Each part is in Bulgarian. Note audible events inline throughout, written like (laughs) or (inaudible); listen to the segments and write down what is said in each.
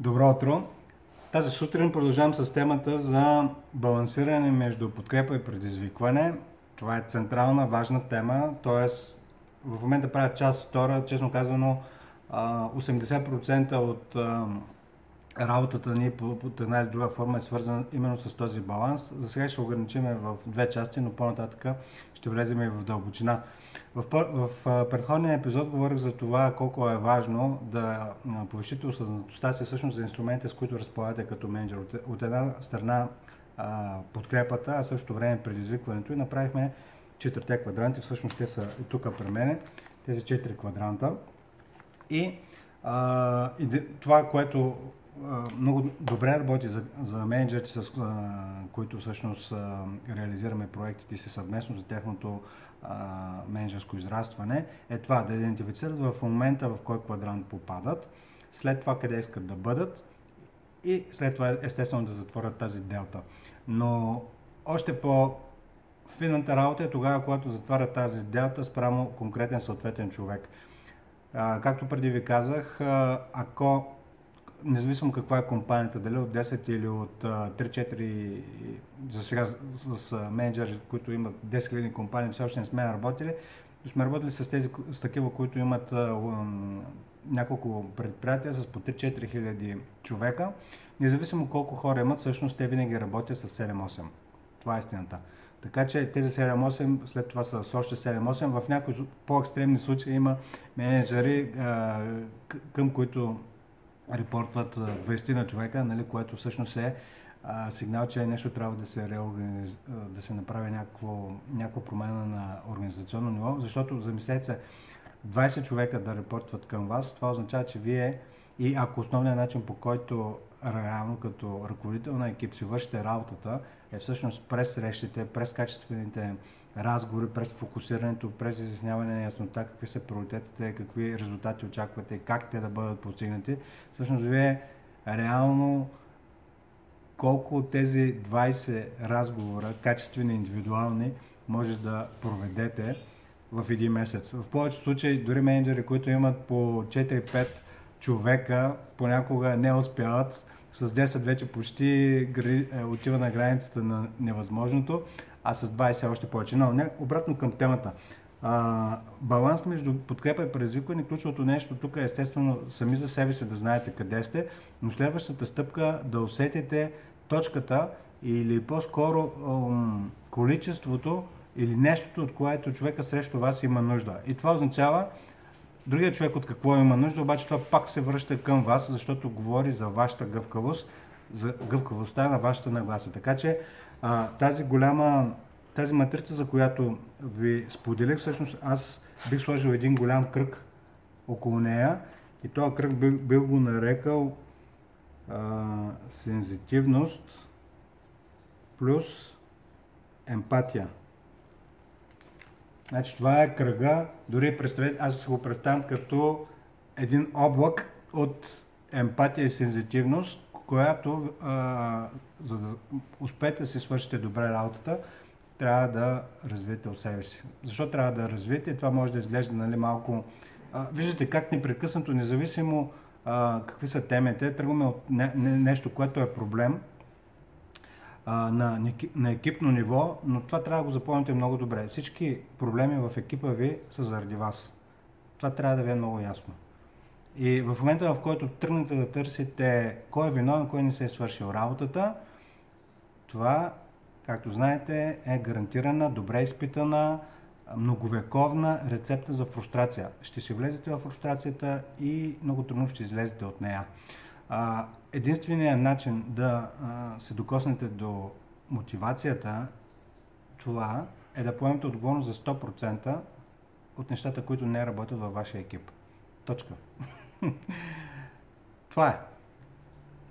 Добро утро! Тази сутрин продължавам с темата за балансиране между подкрепа и предизвикване. Това е централна, важна тема, т.е. в момента правя част втора, честно казано, 80% от работата ни по, по една или друга форма е свързана именно с този баланс. За сега ще ограничим в две части, но по-нататък ще влезем и в дълбочина. В, в предходния епизод говорих за това колко е важно да повишите осъзнатостта си всъщност за инструментите, с които разполагате като менеджер. От, от една страна а, подкрепата, а също време предизвикването и направихме четирите квадранти, всъщност те са тук при мене, тези четири квадранта. И, а, и това, което много добре работи за, за менеджерите, с а, които всъщност а, реализираме проектите си съвместно за тяхното а, менеджерско израстване, е това да идентифицират в момента в кой квадрант попадат, след това къде искат да бъдат и след това естествено да затворят тази делта. Но още по финната работа е тогава, когато затварят тази делта спрямо конкретен съответен човек. А, както преди ви казах, ако независимо каква е компанията, дали от 10 или от 3-4, за сега с, с менеджери, които имат 10 000 компании, все още не сме работили, сме работили с тези, с такива, които имат няколко предприятия с по 3-4 хиляди човека. Независимо колко хора имат, всъщност те винаги работят с 7-8. Това е истината. Така че тези 7-8, след това са с още 7-8. В някои по-екстремни случаи има менеджери, към които репортват 20 на човека, нали, което всъщност е а, сигнал, че нещо трябва да се реорганиз... да се направи някакво, някаква промена на организационно ниво, защото замислете се, 20 човека да репортват към вас, това означава, че вие и ако основният начин по който реално като ръководител на екип си вършите работата е всъщност през срещите, през качествените разговори, през фокусирането, през изясняване на яснота, какви са приоритетите, какви резултати очаквате, как те да бъдат постигнати. Всъщност вие реално колко от тези 20 разговора, качествени, индивидуални, може да проведете в един месец. В повечето случаи, дори менеджери, които имат по 4-5 човека, понякога не успяват. С 10 вече почти е, отива на границата на невъзможното а с 20 още повече. Но не, обратно към темата. А, баланс между подкрепа и предизвикване, ключовото нещо тук е естествено сами за себе си да знаете къде сте, но следващата стъпка да усетите точката или по-скоро количеството или нещото, от което човека срещу вас има нужда. И това означава, другия човек от какво има нужда, обаче това пак се връща към вас, защото говори за вашата гъвкавост, за гъвкавостта на вашата нагласа. Така че а, тази голяма, тази матрица, за която ви споделих, всъщност аз бих сложил един голям кръг около нея и този кръг бил, бил го нарекал а, сензитивност плюс емпатия. Значи това е кръга, дори представете, аз се го представям като един облак от емпатия и сензитивност, която, а, за да успеете да си свършите добре работата, трябва да развиете от себе си. Защо трябва да развиете? Това може да изглежда нали, малко... А, виждате как непрекъснато, независимо а, какви са темите, тръгваме от не, не, нещо, което е проблем а, на, на екипно ниво, но това трябва да го запомните много добре. Всички проблеми в екипа ви са заради вас. Това трябва да ви е много ясно. И в момента, в който тръгнете да търсите кой е виновен, кой не се е свършил работата, това, както знаете, е гарантирана, добре изпитана, многовековна рецепта за фрустрация. Ще си влезете в фрустрацията и много трудно ще излезете от нея. единственият начин да се докоснете до мотивацията, това е да поемете отговорност за 100% от нещата, които не работят във вашия екип. Точка. (laughs) това е.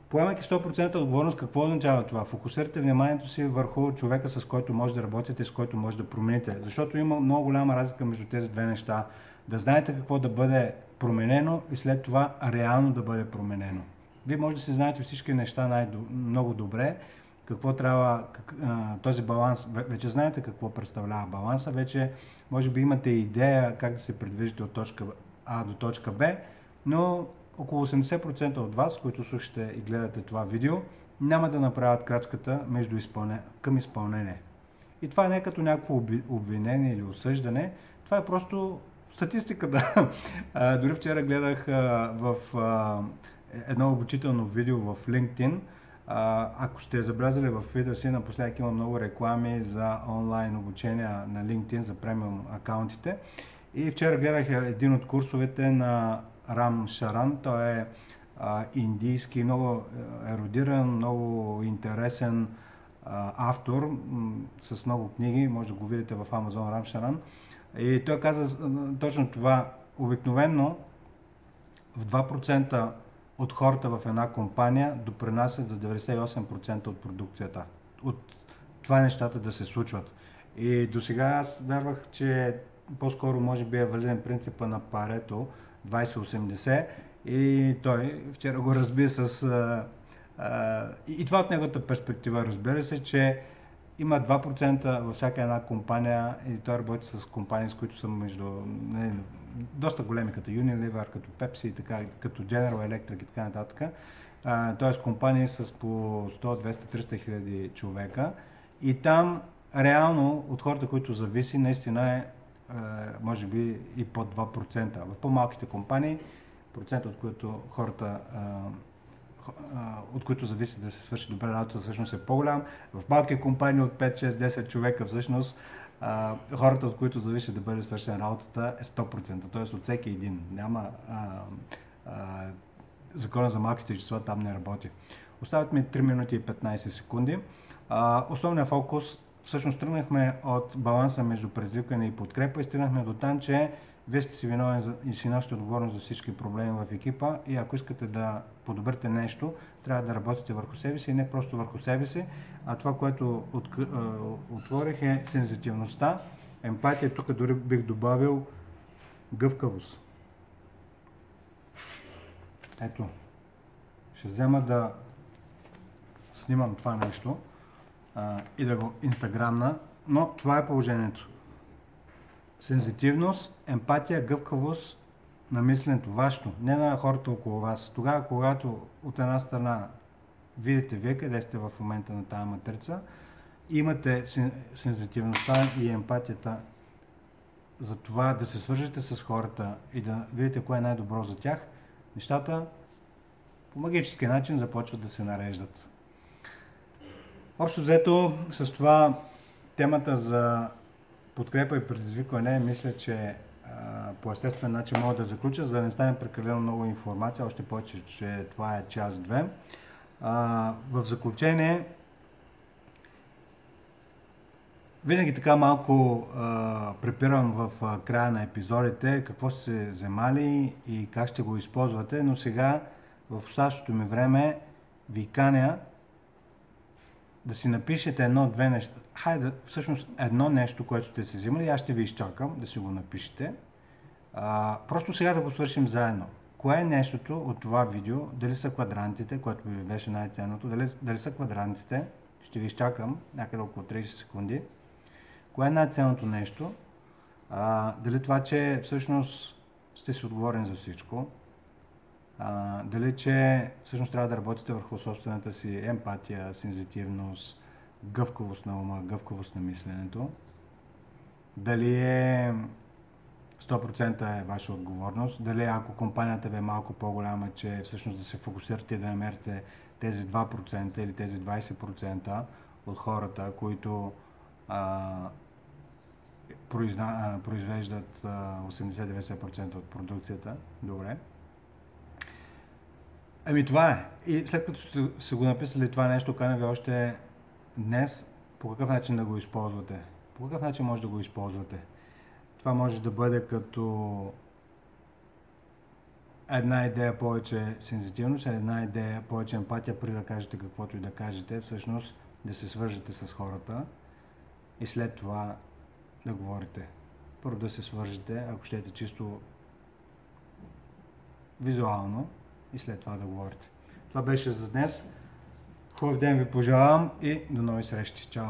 Поемайки 100% отговорност, какво означава това? Фокусирате вниманието си върху човека, с който може да работите с който може да промените. Защото има много голяма разлика между тези две неща. Да знаете какво да бъде променено и след това реално да бъде променено. Вие може да си знаете всички неща най- много добре, какво трябва, как, а, този баланс, вече знаете какво представлява баланса, вече може би имате идея как да се придвижите от точка А до точка Б, но около 80% от вас, които слушате и гледате това видео, няма да направят крачката между изпълне... към изпълнение. И това не е като някакво обвинение или осъждане, това е просто статистиката. (laughs) Дори вчера гледах в едно обучително видео в LinkedIn. Ако сте забелязали в видео си, напоследък има много реклами за онлайн обучение на LinkedIn за премиум акаунтите. И вчера гледах един от курсовете на Рам Шаран. Той е а, индийски, много еродиран, много интересен а, автор м- с много книги. Може да го видите в Amazon Рам Шаран. И той каза точно това. Обикновенно в 2% от хората в една компания допринасят за 98% от продукцията. От това нещата да се случват. И до сега аз вярвах, че по-скоро може би е валиден принципа на Парето 2080 и той вчера го разби с... А, а, и това от неговата перспектива, разбира се, че има 2% във всяка една компания и той работи с компании, с които са между не, доста големи, като Unilever, като Pepsi, така, като General Electric и така нататък. Т.е. компании с по 100, 200, 300 хиляди човека. И там реално от хората, които зависи, наистина е може би и под 2%. В по-малките компании, процент от които хората от които зависи да се свърши добре работа, всъщност е по-голям. В малки компании от 5, 6, 10 човека всъщност хората, от които зависи да бъде свършена работата е 100%, т.е. от всеки един. Няма а, а, закона за малките числа там не работи. Остават ми 3 минути и 15 секунди. А, основният фокус, всъщност тръгнахме от баланса между предизвикане и подкрепа и стигнахме до там, че вие сте си виновен за, и си носите отговорност за всички проблеми в екипа и ако искате да подобрите нещо, трябва да работите върху себе си и не просто върху себе си, а това, което от, отворих е сензитивността, емпатия, тук дори бих добавил гъвкавост. Ето, ще взема да снимам това нещо а, и да го инстаграмна, но това е положението сензитивност, емпатия, гъвкавост на мисленето, вашето, не на хората около вас. Тогава, когато от една страна видите вие къде сте в момента на тази матрица, имате сензитивността и емпатията за това да се свържете с хората и да видите кое е най-добро за тях, нещата по магически начин започват да се нареждат. Общо взето с това темата за подкрепа и предизвикване, мисля, че по естествен начин мога да заключа, за да не стане прекалено много информация, още повече, че това е час 2. А, в заключение, винаги така малко а, препирам в а, края на епизодите какво сте вземали и как ще го използвате, но сега в оставащото ми време ви каня да си напишете едно-две неща. Хайде, всъщност едно нещо, което сте си взимали, аз ще ви изчакам да си го напишете. А, просто сега да го свършим заедно. Кое е нещото от това видео? Дали са квадрантите, което ви беше най-ценното? Дали, дали са квадрантите? Ще ви изчакам някъде около 30 секунди. Кое е най-ценното нещо? А, дали това, че всъщност сте си отговорен за всичко? А, дали, че всъщност трябва да работите върху собствената си емпатия, сензитивност, гъвкавост на ума, гъвкавост на мисленето. Дали е 100% е ваша отговорност. Дали ако компанията ви е малко по-голяма, че всъщност да се фокусирате и да намерите тези 2% или тези 20% от хората, които а, произна, а, произвеждат 80-90% от продукцията. Добре. Ами това е. И след като сте го написали това нещо, каня ви още днес по какъв начин да го използвате. По какъв начин може да го използвате. Това може да бъде като една идея повече сензитивност, една идея повече емпатия при да кажете каквото и да кажете, всъщност да се свържете с хората и след това да говорите. Първо да се свържете, ако щете чисто визуално, и след това да говорите. Това беше за днес. Хубав ден ви пожелавам и до нови срещи. Чао!